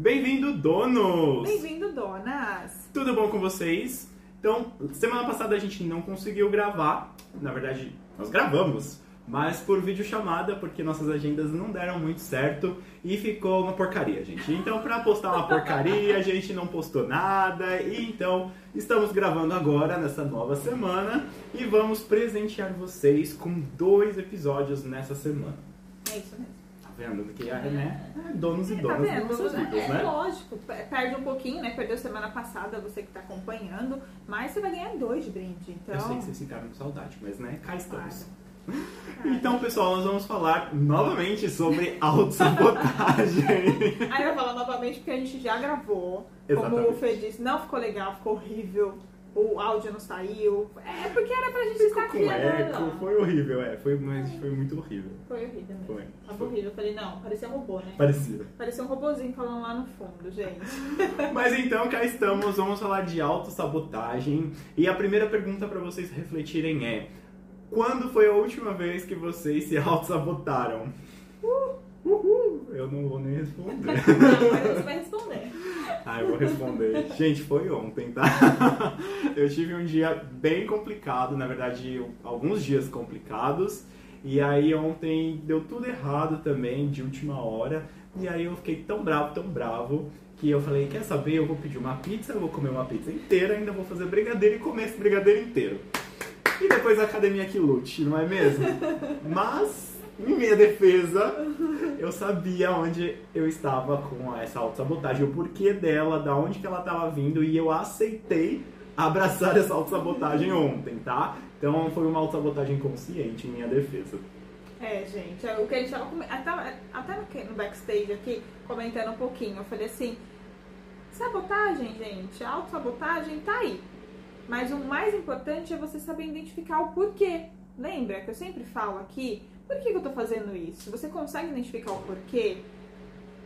Bem-vindo, donos! Bem-vindo, donas! Tudo bom com vocês? Então, semana passada a gente não conseguiu gravar. Na verdade, nós gravamos, mas por videochamada, porque nossas agendas não deram muito certo e ficou uma porcaria, gente. Então, pra postar uma porcaria, a gente não postou nada. E então, estamos gravando agora, nessa nova semana, e vamos presentear vocês com dois episódios nessa semana. É isso mesmo. Vendo? Que é, né? É donos e Tá donas vendo? É, né? lógico, pe- perde um pouquinho, né? Perdeu semana passada, você que tá acompanhando, mas você vai ganhar dois de brinde, então... Eu sei que vocês ficaram com saudade, mas né, cá estamos. Claro. Então, pessoal, nós vamos falar novamente sobre autossabotagem. Aí vai falar novamente porque a gente já gravou. Como Exatamente. o Fê disse, não ficou legal, ficou horrível. O áudio não saiu. É porque era pra gente Ficou estar com aqui eco, foi horrível, é. Foi, mas foi muito horrível. Foi horrível mesmo. Foi. Tava Foi. horrível. Eu falei, não, parecia um robô, né? Parecia. Parecia um robozinho falando lá no fundo, gente. Mas então, cá estamos, vamos falar de autossabotagem. E a primeira pergunta pra vocês refletirem é: Quando foi a última vez que vocês se autossabotaram? Uhul! Eu não vou nem responder. Não, mas você vai responder. Ah, eu vou responder. Gente, foi ontem, tá? Eu tive um dia bem complicado, na verdade, alguns dias complicados. E aí ontem deu tudo errado também, de última hora. E aí eu fiquei tão bravo, tão bravo, que eu falei, quer saber, eu vou pedir uma pizza, eu vou comer uma pizza inteira, ainda vou fazer brigadeiro e comer esse brigadeiro inteiro. E depois a academia que lute, não é mesmo? Mas, em minha defesa, eu sabia onde eu estava com essa autossabotagem, o porquê dela, da onde que ela estava vindo, e eu aceitei abraçar essa autossabotagem ontem, tá? Então foi uma autossabotagem consciente em minha defesa. É, gente, é o que a gente tava até, até no backstage aqui, comentando um pouquinho, eu falei assim, sabotagem, gente, autossabotagem tá aí. Mas o mais importante é você saber identificar o porquê. Lembra que eu sempre falo aqui, por que, que eu tô fazendo isso? Você consegue identificar o porquê?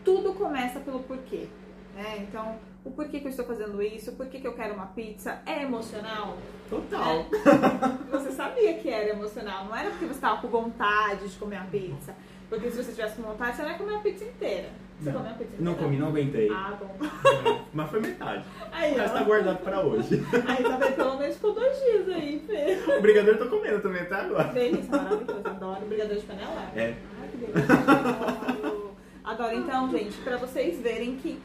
Tudo começa pelo porquê. Né? Então, o porquê que eu estou fazendo isso, o porquê que eu quero uma pizza, é emocional? Total. Você sabia que era emocional, não era porque você estava com vontade de comer a pizza. Porque se você tivesse com vontade, você não ia comer a pizza inteira. Você Não. comeu a pizza? Não comi, não aguentei. Ah, bom. Mas foi metade. Aí, Mas ó. tá guardado pra hoje. Aí, tá vendo? Pelo menos ficou dois dias aí, Fê. O brigadeiro eu tô comendo também até agora. Delícia, maravilhoso. Adoro brigadeiro de panela. É. Ai, que delícia. Adoro. Adoro. Então, gente, pra vocês verem que,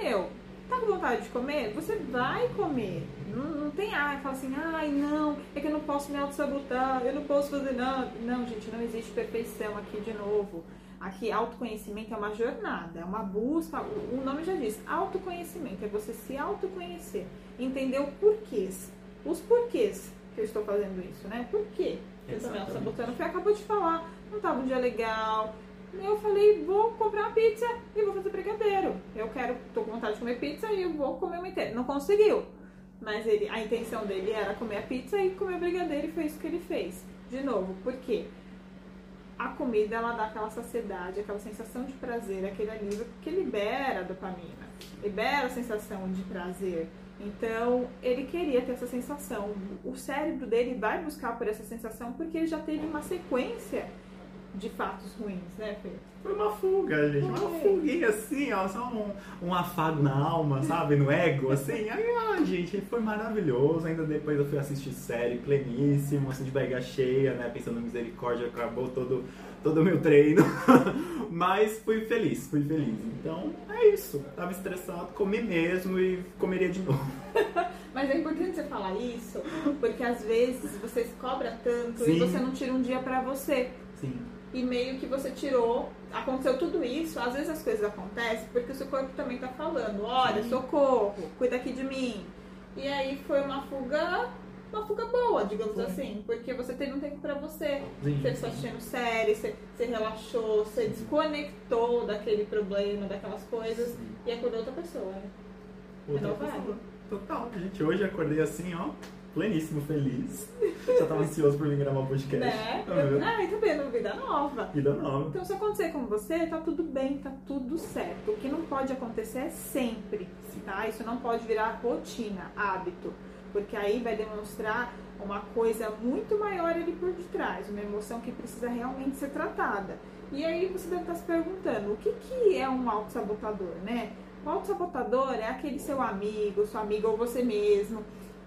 meu, tá com vontade de comer? Você vai comer. Não, não tem ai, fala assim, ai, não, é que eu não posso me auto-sabotar, eu não posso fazer nada. Não, gente, não existe perfeição aqui de novo. Aqui, autoconhecimento é uma jornada, é uma busca, o nome já diz, autoconhecimento, é você se autoconhecer, entender o porquês, os porquês que eu estou fazendo isso, né? Por quê? Eu Exatamente. auto-sabotando, Fê acabou de falar, não tava um dia legal, eu falei, vou comprar uma pizza e vou fazer brigadeiro. Eu quero, tô com vontade de comer pizza e eu vou comer uma inteira. Não conseguiu. Mas ele, a intenção dele era comer a pizza e comer brigadeiro e foi isso que ele fez. De novo, por quê? A comida ela dá aquela saciedade, aquela sensação de prazer, aquele alívio que libera dopamina, libera a sensação de prazer. Então, ele queria ter essa sensação. O cérebro dele vai buscar por essa sensação porque ele já teve uma sequência de fatos ruins, né, Fê? Foi uma fuga, gente. Uma fuguinha assim, ó. Só um, um afago na alma, sabe? No ego, assim. Aí, ah, gente, foi maravilhoso. Ainda depois eu fui assistir série pleníssimo, assim, de barriga cheia, né? Pensando em misericórdia, acabou todo todo o meu treino. Mas fui feliz, fui feliz. Então, é isso. Tava estressado, comi mesmo e comeria de novo. Mas é importante você falar isso, porque às vezes você se cobra tanto Sim. e você não tira um dia pra você. Sim. E meio que você tirou, aconteceu tudo isso, às vezes as coisas acontecem porque o seu corpo também tá falando, olha, Sim. socorro, cuida aqui de mim. E aí foi uma fuga, uma fuga boa, digamos Foi. assim, porque você teve um tempo pra você. Sim. Você está assistindo série, você, você relaxou, você desconectou daquele problema, daquelas coisas e acordou outra pessoa. Outra pessoa. Total, gente. Hoje acordei assim, ó. Pleníssimo, feliz. Já tava ansioso por vir gravar o podcast. Né? Tá vendo? Ah, tá vendo? Vida nova. Vida nova. Então, se acontecer com você, tá tudo bem, tá tudo certo. O que não pode acontecer é sempre, tá? Isso não pode virar rotina, hábito, porque aí vai demonstrar uma coisa muito maior ali por detrás, uma emoção que precisa realmente ser tratada. E aí você deve estar se perguntando, o que, que é um autossabotador, né? O autossabotador é aquele seu amigo, sua amiga ou você mesmo,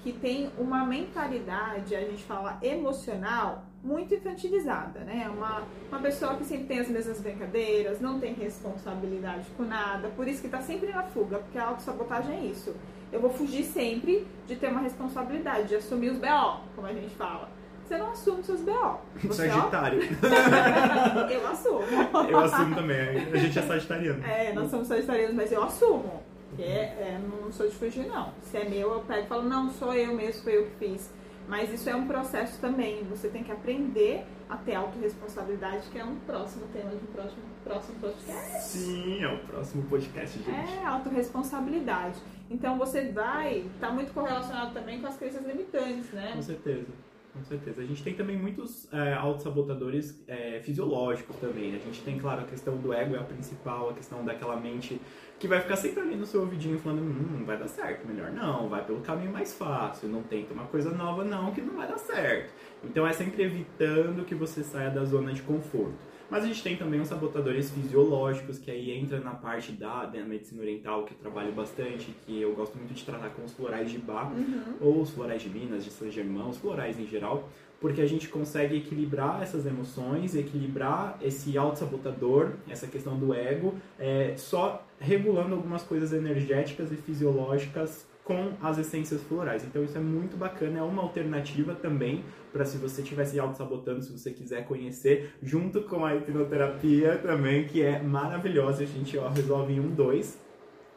que tem uma mentalidade, a gente fala emocional, muito infantilizada, né? Uma, uma pessoa que sempre tem as mesmas brincadeiras, não tem responsabilidade com nada, por isso que está sempre na fuga, porque a autossabotagem é isso. Eu vou fugir sempre de ter uma responsabilidade, de assumir os BO, como a gente fala. Você não assume seus BO. Você, Sagitário. eu assumo. Eu assumo também. A gente é sagitariano. É, nós somos sagitarianos, mas eu assumo. É, é, não sou de fugir, não. Se é meu, eu pego e falo, não, sou eu mesmo, foi eu que fiz. Mas isso é um processo também. Você tem que aprender a ter autorresponsabilidade, que é um próximo tema de um próximo, próximo podcast. Sim, é o próximo podcast, gente. É, autorresponsabilidade. Então você vai, tá muito correlacionado também com as crenças limitantes, né? Com certeza. Com certeza. A gente tem também muitos é, autossabotadores é, fisiológicos também. A gente tem, claro, a questão do ego é a principal, a questão daquela mente que vai ficar sempre ali no seu ouvidinho falando, hum, não vai dar certo, melhor não, vai pelo caminho mais fácil, não tenta uma coisa nova não, que não vai dar certo. Então é sempre evitando que você saia da zona de conforto. Mas a gente tem também os sabotadores fisiológicos, que aí entra na parte da, da medicina oriental, que eu trabalho bastante, que eu gosto muito de tratar com os florais de Bach, uhum. ou os florais de Minas, de Saint Germain, os florais em geral, porque a gente consegue equilibrar essas emoções, equilibrar esse auto-sabotador, essa questão do ego, é, só regulando algumas coisas energéticas e fisiológicas com as essências florais. Então isso é muito bacana, é uma alternativa também para se você estiver se auto-sabotando, se você quiser conhecer, junto com a hipnoterapia também, que é maravilhosa, a gente ó, resolve em um, dois.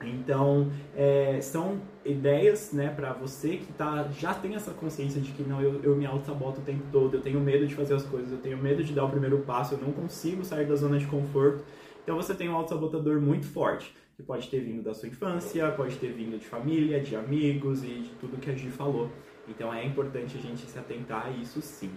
Então, é, são ideias né, para você que tá, já tem essa consciência de que não, eu, eu me auto-saboto o tempo todo, eu tenho medo de fazer as coisas, eu tenho medo de dar o primeiro passo, eu não consigo sair da zona de conforto. Então você tem um auto-sabotador muito forte, que pode ter vindo da sua infância, pode ter vindo de família, de amigos e de tudo que a gente falou. Então é importante a gente se atentar a isso sim.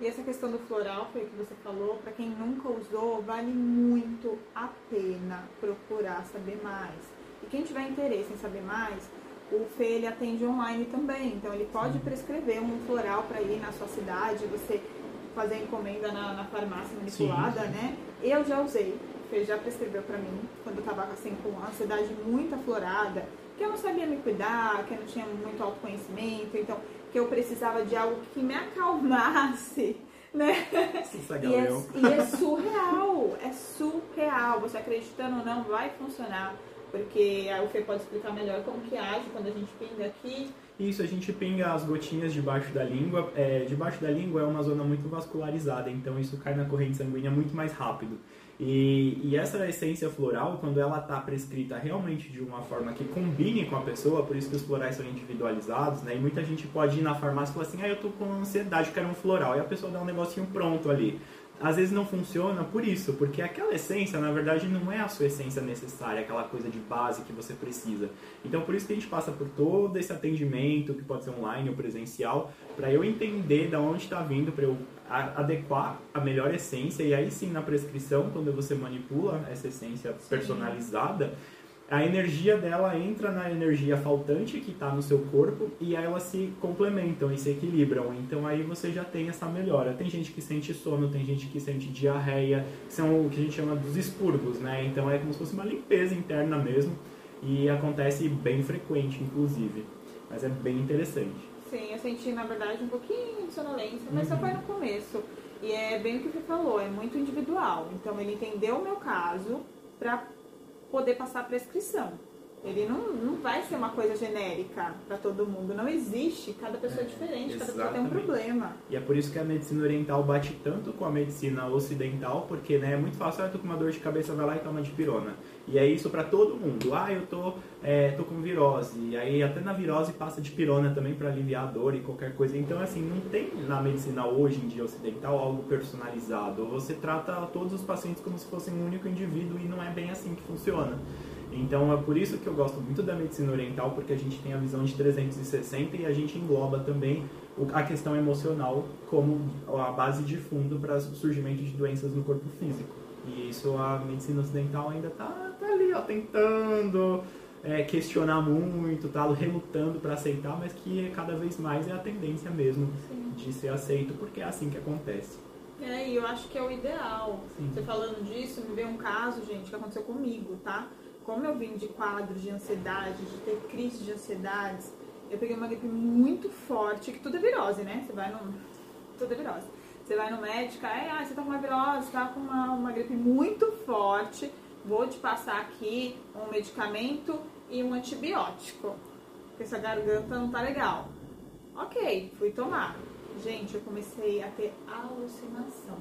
E essa questão do floral, foi o que você falou, para quem nunca usou, vale muito a pena procurar saber mais. E quem tiver interesse em saber mais, o Fê ele atende online também, então ele pode prescrever um floral para ir na sua cidade, você fazer encomenda na, na farmácia manipulada, sim, sim. né? Eu já usei, o Fê já prescreveu para mim, quando eu tava assim com ansiedade muito aflorada, que eu não sabia me cuidar, que eu não tinha muito autoconhecimento, então que eu precisava de algo que me acalmasse, né? E é, e é surreal, é surreal. Você acreditando ou não, vai funcionar porque o Fê pode explicar melhor como que age quando a gente pinga aqui. Isso, a gente pinga as gotinhas debaixo da língua. É, debaixo da língua é uma zona muito vascularizada, então isso cai na corrente sanguínea muito mais rápido. E, e essa essência floral, quando ela está prescrita realmente de uma forma que combine com a pessoa, por isso que os florais são individualizados, né? E muita gente pode ir na farmácia e falar assim, ah, eu tô com ansiedade, quero um floral. E a pessoa dá um negocinho pronto ali às vezes não funciona por isso, porque aquela essência, na verdade, não é a sua essência necessária, aquela coisa de base que você precisa. Então, por isso que a gente passa por todo esse atendimento, que pode ser online ou presencial, para eu entender de onde está vindo, para eu adequar a melhor essência, e aí sim, na prescrição, quando você manipula essa essência personalizada, a energia dela entra na energia faltante que está no seu corpo e aí elas se complementam e se equilibram. Então aí você já tem essa melhora. Tem gente que sente sono, tem gente que sente diarreia, que são o que a gente chama dos expurgos, né? Então é como se fosse uma limpeza interna mesmo e acontece bem frequente, inclusive. Mas é bem interessante. Sim, eu senti na verdade um pouquinho de sonolência, mas uhum. só foi no começo. E é bem o que você falou, é muito individual. Então ele entendeu o meu caso para poder passar a prescrição. Ele não, não vai ser uma coisa genérica para todo mundo. Não existe. Cada pessoa é, é diferente, cada pessoa tem um problema. E é por isso que a medicina oriental bate tanto com a medicina ocidental, porque né, é muito fácil, ah, eu tô com uma dor de cabeça, vai lá e toma de pirona. E é isso para todo mundo. Ah, eu tô, é, tô com virose. E aí até na virose passa de pirona também para aliviar a dor e qualquer coisa. Então, assim, não tem na medicina hoje em dia ocidental algo personalizado. Você trata todos os pacientes como se fossem um único indivíduo e não é bem assim que funciona. Então é por isso que eu gosto muito da medicina oriental, porque a gente tem a visão de 360 e a gente engloba também a questão emocional como a base de fundo para o surgimento de doenças no corpo físico. E isso a medicina ocidental ainda está tá ali, ó, tentando é, questionar muito, tá relutando para aceitar, mas que cada vez mais é a tendência mesmo Sim. de ser aceito, porque é assim que acontece. É, e eu acho que é o ideal. Sim. Você falando disso, me veio um caso, gente, que aconteceu comigo, tá? Como eu vim de quadros de ansiedade, de ter crise de ansiedades, eu peguei uma gripe muito forte, que tudo é virose, né? Você vai no. Tudo é virose. Você vai no médico, é, ah, você tá com uma virose, tá com uma, uma gripe muito forte, vou te passar aqui um medicamento e um antibiótico. Porque essa garganta não tá legal. Ok, fui tomar. Gente, eu comecei a ter alucinação.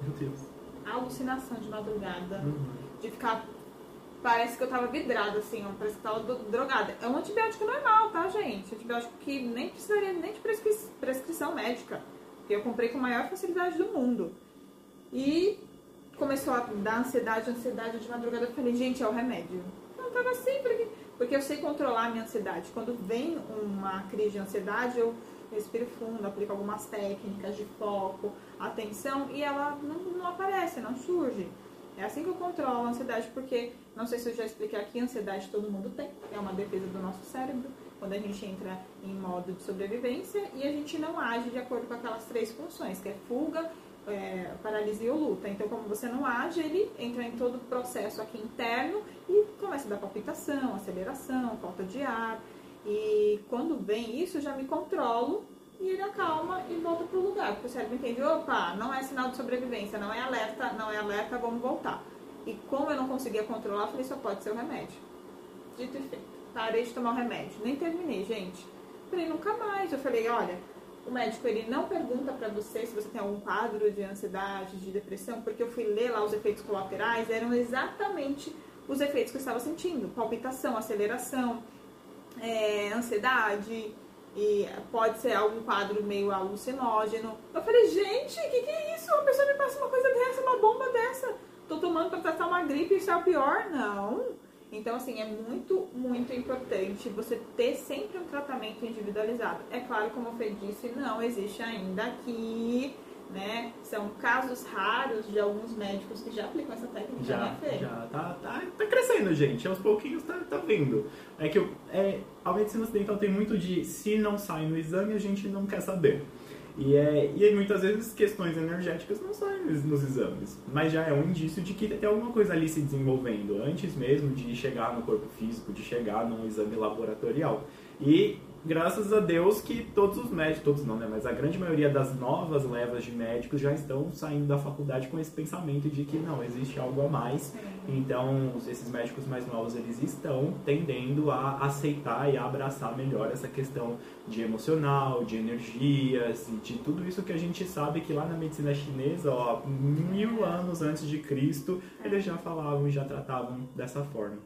Meu Deus. Alucinação de madrugada. Uhum. De ficar. Parece que eu tava vidrada, assim, ó. Parece que tava drogada. É um antibiótico normal, tá, gente? Antibiótico que nem precisaria nem de prescri- prescrição médica. Que eu comprei com a maior facilidade do mundo. E começou a dar ansiedade, ansiedade de madrugada. Eu falei, gente, é o remédio. Eu tava assim, porque, porque eu sei controlar a minha ansiedade. Quando vem uma crise de ansiedade, eu respiro fundo, aplico algumas técnicas de foco, atenção, e ela não, não aparece, não surge. É assim que eu controlo a ansiedade, porque, não sei se eu já expliquei aqui, ansiedade todo mundo tem, é uma defesa do nosso cérebro, quando a gente entra em modo de sobrevivência e a gente não age de acordo com aquelas três funções, que é fuga, é, paralisia ou luta. Então, como você não age, ele entra em todo o processo aqui interno e começa a dar palpitação, aceleração, falta de ar. E quando vem isso, eu já me controlo e ele acalma e volta pro lugar. Porque o cérebro entende, opa, não é sinal de sobrevivência, não é alerta, não é alerta, vamos voltar. E como eu não conseguia controlar, eu falei, só pode ser o remédio. Dito e feito. Parei de tomar o remédio. Nem terminei, gente. Falei, nunca mais. Eu falei, olha, o médico ele não pergunta pra você se você tem algum quadro de ansiedade, de depressão, porque eu fui ler lá os efeitos colaterais, eram exatamente os efeitos que eu estava sentindo: palpitação, aceleração, é, ansiedade, e pode ser algum quadro meio alucinógeno. Eu falei, gente, o que, que é isso? Uma pessoa me passa uma coisa dessa, uma bomba dessa. Tô tomando pra tratar uma gripe e o pior? Não. Então, assim, é muito, muito importante você ter sempre um tratamento individualizado. É claro, como Fê disse, não existe ainda aqui, né? São casos raros de alguns médicos que já aplicam essa técnica, Já, né, Fê? já. Tá, tá, tá crescendo, gente. Aos pouquinhos tá, tá vindo. É que é, a medicina ocidental tem muito de se não sai no exame, a gente não quer saber. E, é, e muitas vezes questões energéticas não saem nos, nos exames, mas já é um indício de que tem alguma coisa ali se desenvolvendo, antes mesmo de chegar no corpo físico, de chegar num exame laboratorial. E graças a Deus que todos os médicos, todos não, né, mas a grande maioria das novas levas de médicos já estão saindo da faculdade com esse pensamento de que não, existe algo a mais. Então, esses médicos mais novos, eles estão tendendo a aceitar e a abraçar melhor essa questão de emocional, de energias, de tudo isso que a gente sabe que lá na medicina chinesa, ó, mil anos antes de Cristo, eles já falavam e já tratavam dessa forma.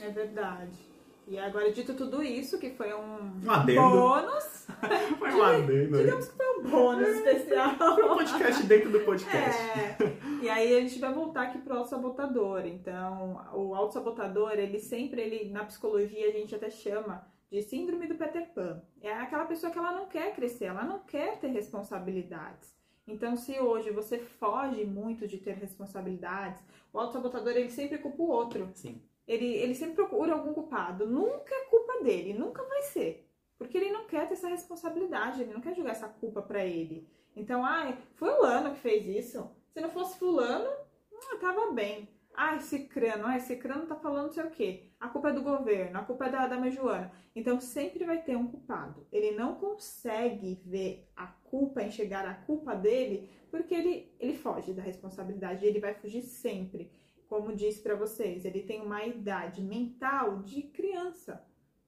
É verdade. E agora, dito tudo isso, que foi um Um adendo. bônus, Foi um adendo digamos que foi um bônus especial. Foi um podcast dentro do podcast. É. E aí a gente vai voltar aqui pro autossabotador. Então, o autossabotador, ele sempre, ele, na psicologia, a gente até chama de síndrome do Peter Pan. É aquela pessoa que ela não quer crescer, ela não quer ter responsabilidades. Então, se hoje você foge muito de ter responsabilidades, o autossabotador, ele sempre culpa o outro. Sim. Ele, ele sempre procura algum culpado. Nunca é culpa dele, nunca vai ser. Porque ele não quer ter essa responsabilidade, ele não quer jogar essa culpa pra ele. Então, ai, foi o Lano que fez isso. Se não fosse fulano, hum, tava bem. Ah, esse crano, ah, esse crano tá falando não sei o quê. A culpa é do governo, a culpa é da, da. Então sempre vai ter um culpado. Ele não consegue ver a culpa, enxergar a culpa dele, porque ele, ele foge da responsabilidade. Ele vai fugir sempre. Como disse pra vocês, ele tem uma idade mental de criança.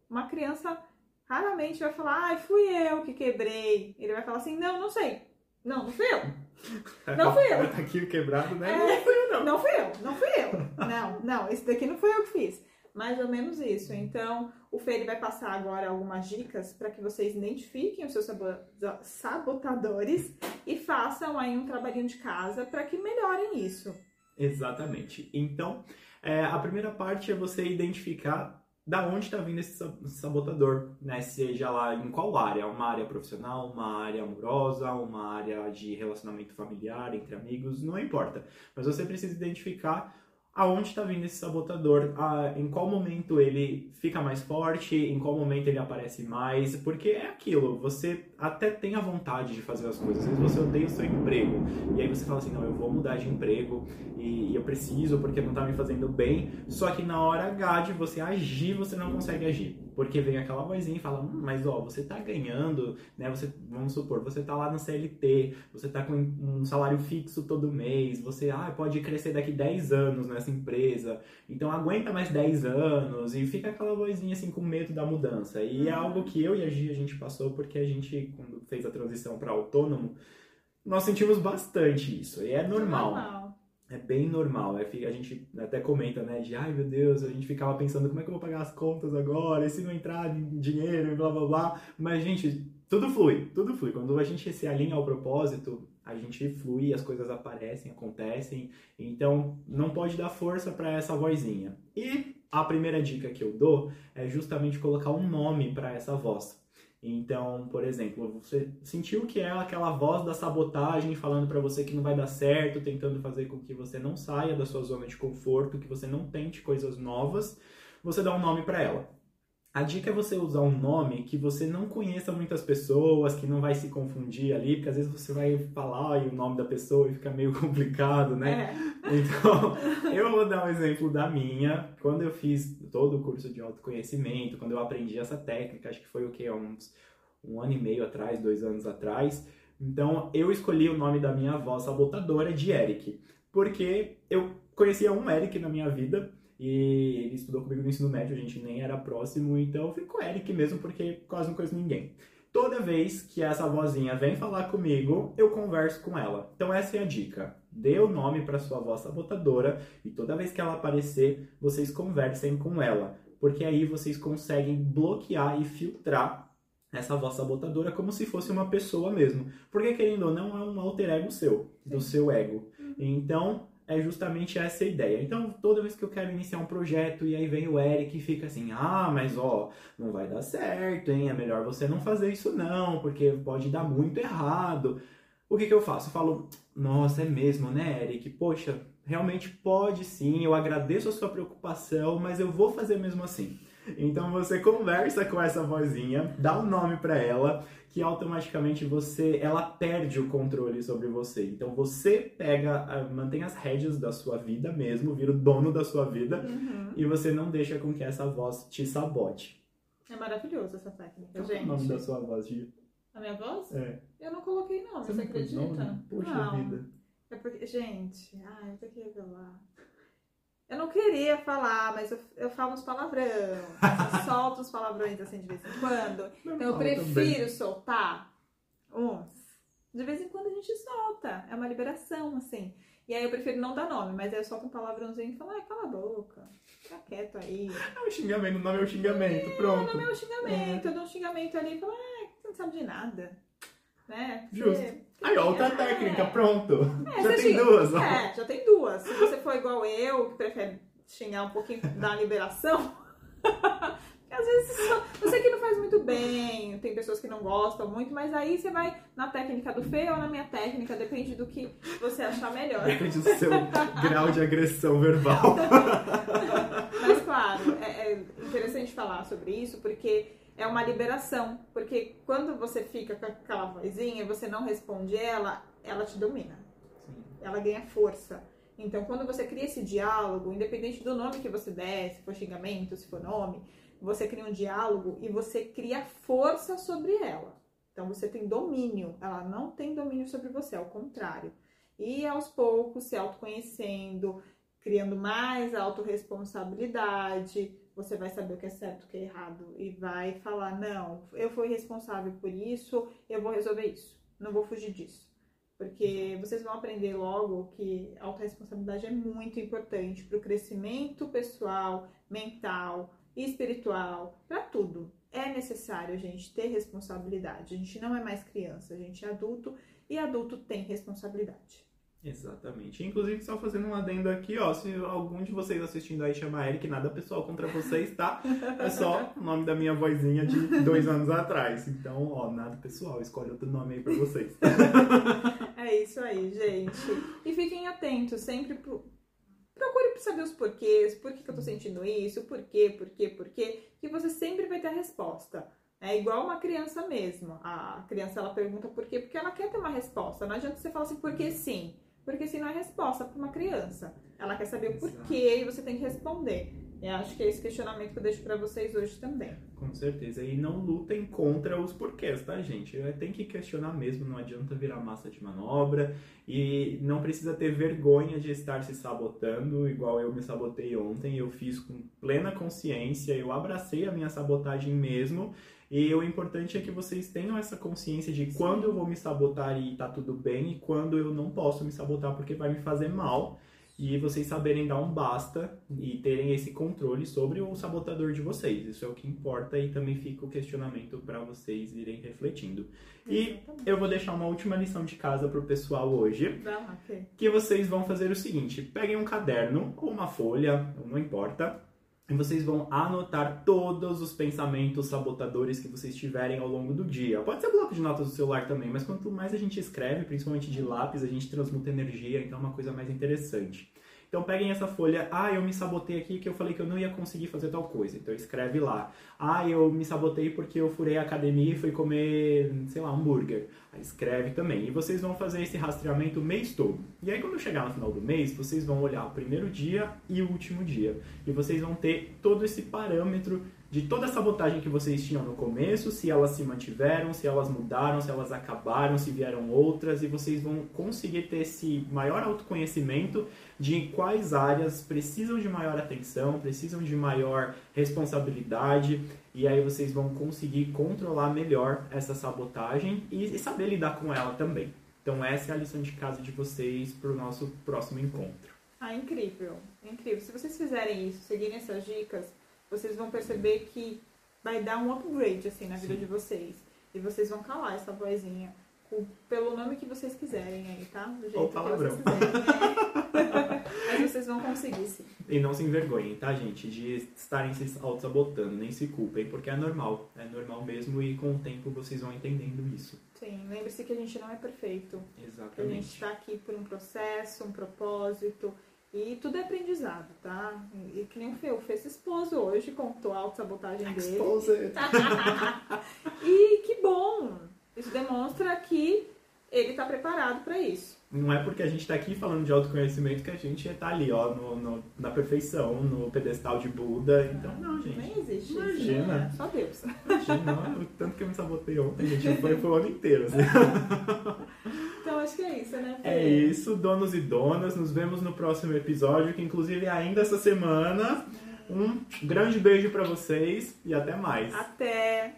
Uma criança raramente vai falar, ai, fui eu que quebrei. Ele vai falar assim, não, não sei. Não, não fui eu. Não fui eu. Tá aqui quebrado, né? É. Não fui eu, não. Não fui eu, não fui eu. Não, não, esse daqui não foi eu que fiz. Mais ou menos isso. Então, o Fê ele vai passar agora algumas dicas para que vocês identifiquem os seus sabo- sabotadores e façam aí um trabalhinho de casa para que melhorem isso. Exatamente. Então, é, a primeira parte é você identificar da onde está vindo esse sa- sabotador, né? Seja lá em qual área, uma área profissional, uma área amorosa, uma área de relacionamento familiar, entre amigos, não importa. Mas você precisa identificar aonde está vindo esse sabotador, a, em qual momento ele fica mais forte, em qual momento ele aparece mais, porque é aquilo, você até tem a vontade de fazer as coisas, às vezes você odeia o seu emprego, e aí você fala assim, não, eu vou mudar de emprego, e, eu preciso porque não está me fazendo bem, só que na hora H de você agir, você não consegue agir. Porque vem aquela vozinha e fala, hum, mas ó, você tá ganhando, né? Você, vamos supor, você tá lá no CLT, você tá com um salário fixo todo mês, você ah, pode crescer daqui 10 anos nessa empresa, então aguenta mais 10 anos, e fica aquela vozinha assim com medo da mudança. E é algo que eu e a Gia a gente passou porque a gente, quando fez a transição para autônomo, nós sentimos bastante isso, e é normal. normal. É bem normal. É, a gente até comenta, né? De ai meu Deus, a gente ficava pensando como é que eu vou pagar as contas agora, e se não entrar dinheiro e blá blá blá. Mas, gente, tudo flui, tudo flui. Quando a gente se alinha ao propósito, a gente flui, as coisas aparecem, acontecem. Então, não pode dar força para essa vozinha. E a primeira dica que eu dou é justamente colocar um nome para essa voz. Então, por exemplo, você sentiu que é aquela voz da sabotagem falando para você que não vai dar certo, tentando fazer com que você não saia da sua zona de conforto, que você não tente coisas novas, você dá um nome para ela. A dica é você usar um nome que você não conheça muitas pessoas, que não vai se confundir ali, porque às vezes você vai falar o nome da pessoa e fica meio complicado, né? É. Então, eu vou dar um exemplo da minha. Quando eu fiz todo o curso de autoconhecimento, quando eu aprendi essa técnica, acho que foi o que? Uns um ano e meio atrás, dois anos atrás. Então, eu escolhi o nome da minha avó sabotadora de Eric, porque eu conhecia um Eric na minha vida e ele estudou comigo no ensino médio, a gente nem era próximo, então eu fico com o Eric mesmo porque quase não conheço ninguém. Toda vez que essa vozinha vem falar comigo, eu converso com ela. Então essa é a dica. Dê o nome para sua voz sabotadora e toda vez que ela aparecer, vocês conversem com ela, porque aí vocês conseguem bloquear e filtrar essa voz sabotadora como se fosse uma pessoa mesmo. Porque querendo ou não, é um alter ego seu, do seu ego. Uhum. Então, é justamente essa ideia. Então, toda vez que eu quero iniciar um projeto e aí vem o Eric e fica assim: "Ah, mas ó, não vai dar certo, hein? É melhor você não fazer isso não, porque pode dar muito errado". O que que eu faço? Eu falo: "Nossa, é mesmo, né, Eric? Poxa, realmente pode sim. Eu agradeço a sua preocupação, mas eu vou fazer mesmo assim". Então você conversa com essa vozinha, dá um nome para ela que automaticamente você ela perde o controle sobre você. Então você pega, mantém as rédeas da sua vida mesmo, vira o dono da sua vida uhum. e você não deixa com que essa voz te sabote. É maravilhoso essa técnica, Qual gente. É o nome da sua voz? A minha voz? É. Eu não coloquei nome, você, você acredita? Nome? Puxa não. vida. É porque, gente, ai, eu tenho que revelar. Eu não queria falar, mas eu, eu falo uns palavrão. eu solto uns palavrões assim de vez em quando. Então eu prefiro também. soltar uns. De vez em quando a gente solta. É uma liberação, assim. E aí eu prefiro não dar nome, mas aí eu solto um palavrãozinho e falo, ai, cala a boca. Fica quieto aí. É um xingamento, o nome é o xingamento, é, pronto. O nome é o xingamento. É. Eu dou um xingamento ali e falo, ai, você não sabe de nada. Né? Justo. Aí, outra é, técnica, pronto. É, já tem duas. Ó. É, já tem duas. Se você for igual eu, que prefere xingar um pouquinho da liberação, às vezes você que não faz muito bem, tem pessoas que não gostam muito, mas aí você vai na técnica do feio ou na minha técnica, depende do que você achar melhor. Depende do seu grau de agressão verbal. mas claro, é, é interessante falar sobre isso, porque é uma liberação. Porque quando você fica com aquela vozinha e você não responde ela, ela te domina. Sim. Ela ganha força. Então, quando você cria esse diálogo, independente do nome que você der, se for xingamento, se for nome, você cria um diálogo e você cria força sobre ela. Então, você tem domínio. Ela não tem domínio sobre você, ao contrário. E aos poucos, se autoconhecendo, criando mais autorresponsabilidade, você vai saber o que é certo e o que é errado e vai falar: não, eu fui responsável por isso, eu vou resolver isso, não vou fugir disso. Porque vocês vão aprender logo que a autorresponsabilidade é muito importante para o crescimento pessoal, mental, espiritual, para tudo. É necessário a gente ter responsabilidade. A gente não é mais criança, a gente é adulto e adulto tem responsabilidade. Exatamente. Inclusive, só fazendo um adendo aqui, ó, se algum de vocês assistindo aí chama Eric, nada pessoal contra vocês, tá? É só o nome da minha vozinha de dois anos atrás. Então, ó, nada pessoal, escolhe outro nome aí pra vocês. É isso aí, gente. E fiquem atentos, sempre pro... procure saber os porquês, por que, que eu tô sentindo isso, por quê, por quê, por quê, que você sempre vai ter a resposta. É igual uma criança mesmo. A criança ela pergunta por quê, porque ela quer ter uma resposta. Não adianta você falar assim, por que sim? Porque sim não é resposta para uma criança. Ela quer saber o porquê e você tem que responder. Eu acho que é esse questionamento que eu deixo para vocês hoje também. Com certeza. E não lutem contra os porquês, tá, gente? Tem que questionar mesmo, não adianta virar massa de manobra. E não precisa ter vergonha de estar se sabotando, igual eu me sabotei ontem. Eu fiz com plena consciência, eu abracei a minha sabotagem mesmo. E o importante é que vocês tenham essa consciência de quando eu vou me sabotar e tá tudo bem, e quando eu não posso me sabotar porque vai me fazer mal e vocês saberem dar um basta e terem esse controle sobre o sabotador de vocês. Isso é o que importa e também fica o questionamento para vocês irem refletindo. E eu vou deixar uma última lição de casa pro pessoal hoje, que vocês vão fazer o seguinte: peguem um caderno ou uma folha, não importa, e vocês vão anotar todos os pensamentos sabotadores que vocês tiverem ao longo do dia. Pode ser bloco de notas do celular também, mas quanto mais a gente escreve, principalmente de lápis, a gente transmuta energia, então é uma coisa mais interessante. Então peguem essa folha, ah, eu me sabotei aqui que eu falei que eu não ia conseguir fazer tal coisa. Então escreve lá. Ah, eu me sabotei porque eu furei a academia e fui comer, sei lá, hambúrguer. Aí escreve também. E vocês vão fazer esse rastreamento o mês todo. E aí quando chegar no final do mês, vocês vão olhar o primeiro dia e o último dia. E vocês vão ter todo esse parâmetro de toda a sabotagem que vocês tinham no começo, se elas se mantiveram, se elas mudaram, se elas acabaram, se vieram outras, e vocês vão conseguir ter esse maior autoconhecimento de quais áreas precisam de maior atenção, precisam de maior responsabilidade, e aí vocês vão conseguir controlar melhor essa sabotagem e saber lidar com ela também. Então essa é a lição de casa de vocês para o nosso próximo encontro. Ah, incrível, incrível. Se vocês fizerem isso, seguirem essas dicas, vocês vão perceber que vai dar um upgrade assim na vida Sim. de vocês. E vocês vão calar essa vozinha pelo nome que vocês quiserem aí, tá? Do jeito Ou palavrão. que vocês quiserem. Né? Mas vocês vão conseguir, sim. E não se envergonhem, tá, gente? De estarem se auto-sabotando, nem se culpem, porque é normal. É normal mesmo e com o tempo vocês vão entendendo isso. Sim, lembre-se que a gente não é perfeito. Exatamente. A gente está aqui por um processo, um propósito. E tudo é aprendizado, tá? E que nem o Fê, o Fê se expôs hoje, contou a autossabotagem dele. Exposed. e que bom! Isso demonstra que ele está preparado para isso. Não é porque a gente está aqui falando de autoconhecimento que a gente está ali, ó, no, no, na perfeição, no pedestal de Buda. Então, não, gente. Nem existe Imagina. isso. Né? Só Deus. Imagina, não, tanto que eu me sabotei ontem, gente. Foi, foi o ano inteiro, assim. Acho que é isso, né? É isso, donos e donas. Nos vemos no próximo episódio, que inclusive é ainda essa semana. Um grande beijo para vocês e até mais. Até!